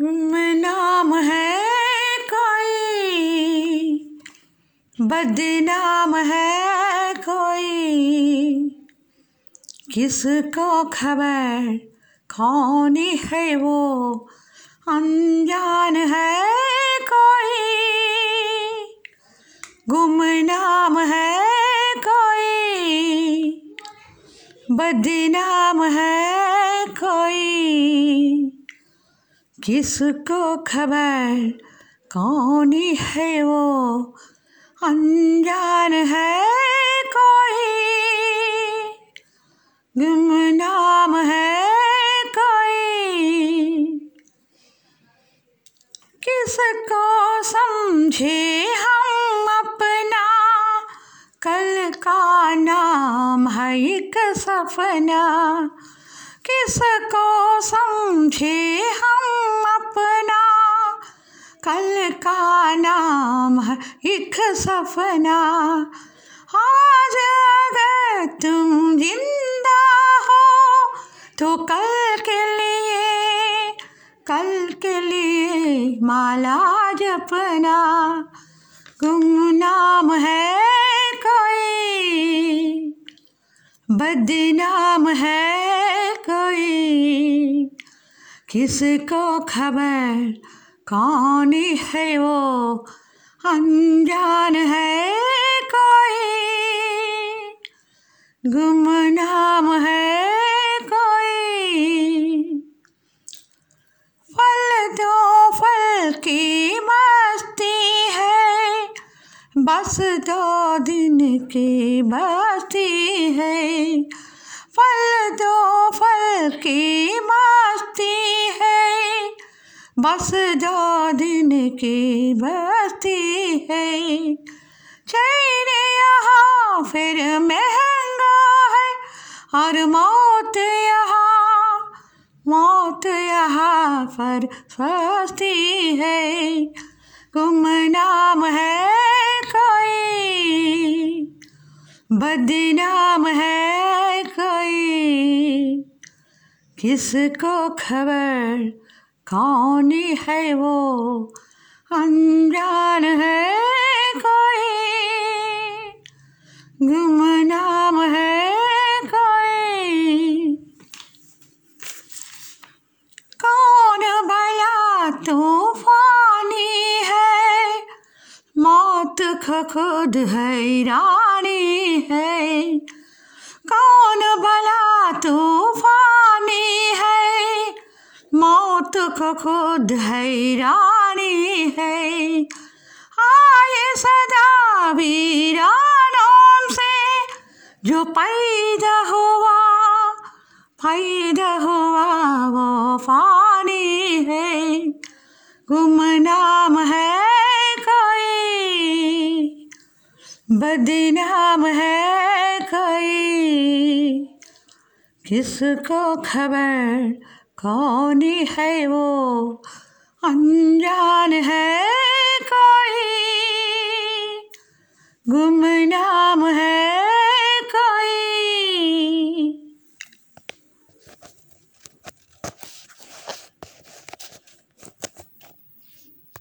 गुमनाम है कोई बदनाम है कोई। किसको खबर कौन है वो? अनजान है बदनाम है कोई। किसको खबर? कौन है वो? अनजान है कोई। गुमनाम है कोई। किसको समझे हम का नाम है एक सपना। किसको समझे हम अपना? कल का नाम है एक सपना। आज अगर तुम ज़िंदा हो तो कल के लिए, कल के लिए माला जपना। गुमनाम है कोई बदनाम है कोई? किसको खबर? कौन है वो? अनजान है कोई? गुमनाम है कोई? फल दो फल की है बस दो दिन की बस्ती है। फल दो फल की मस्ती है। बस दो दिन की बस्ती है। चैन यहाँ फिर महँगा है और मौत यहाँ मौत यहाँ पर सस्ती है। गुमनाम है कोई, बदनाम है कोई। किसको खबर, कौन है वो? अनजान है कोई, गुमनाम है कोई। कौन भला तूफानी मौत खुद हैरानी है। कौन भला तूफानी है? मौत खुद हैरानी है। आए सदा वीरानों से, जो पैदा हुआ पैदा हुआ बदनाम है कोई। किसको खबर? कौन है वो? अनजान है।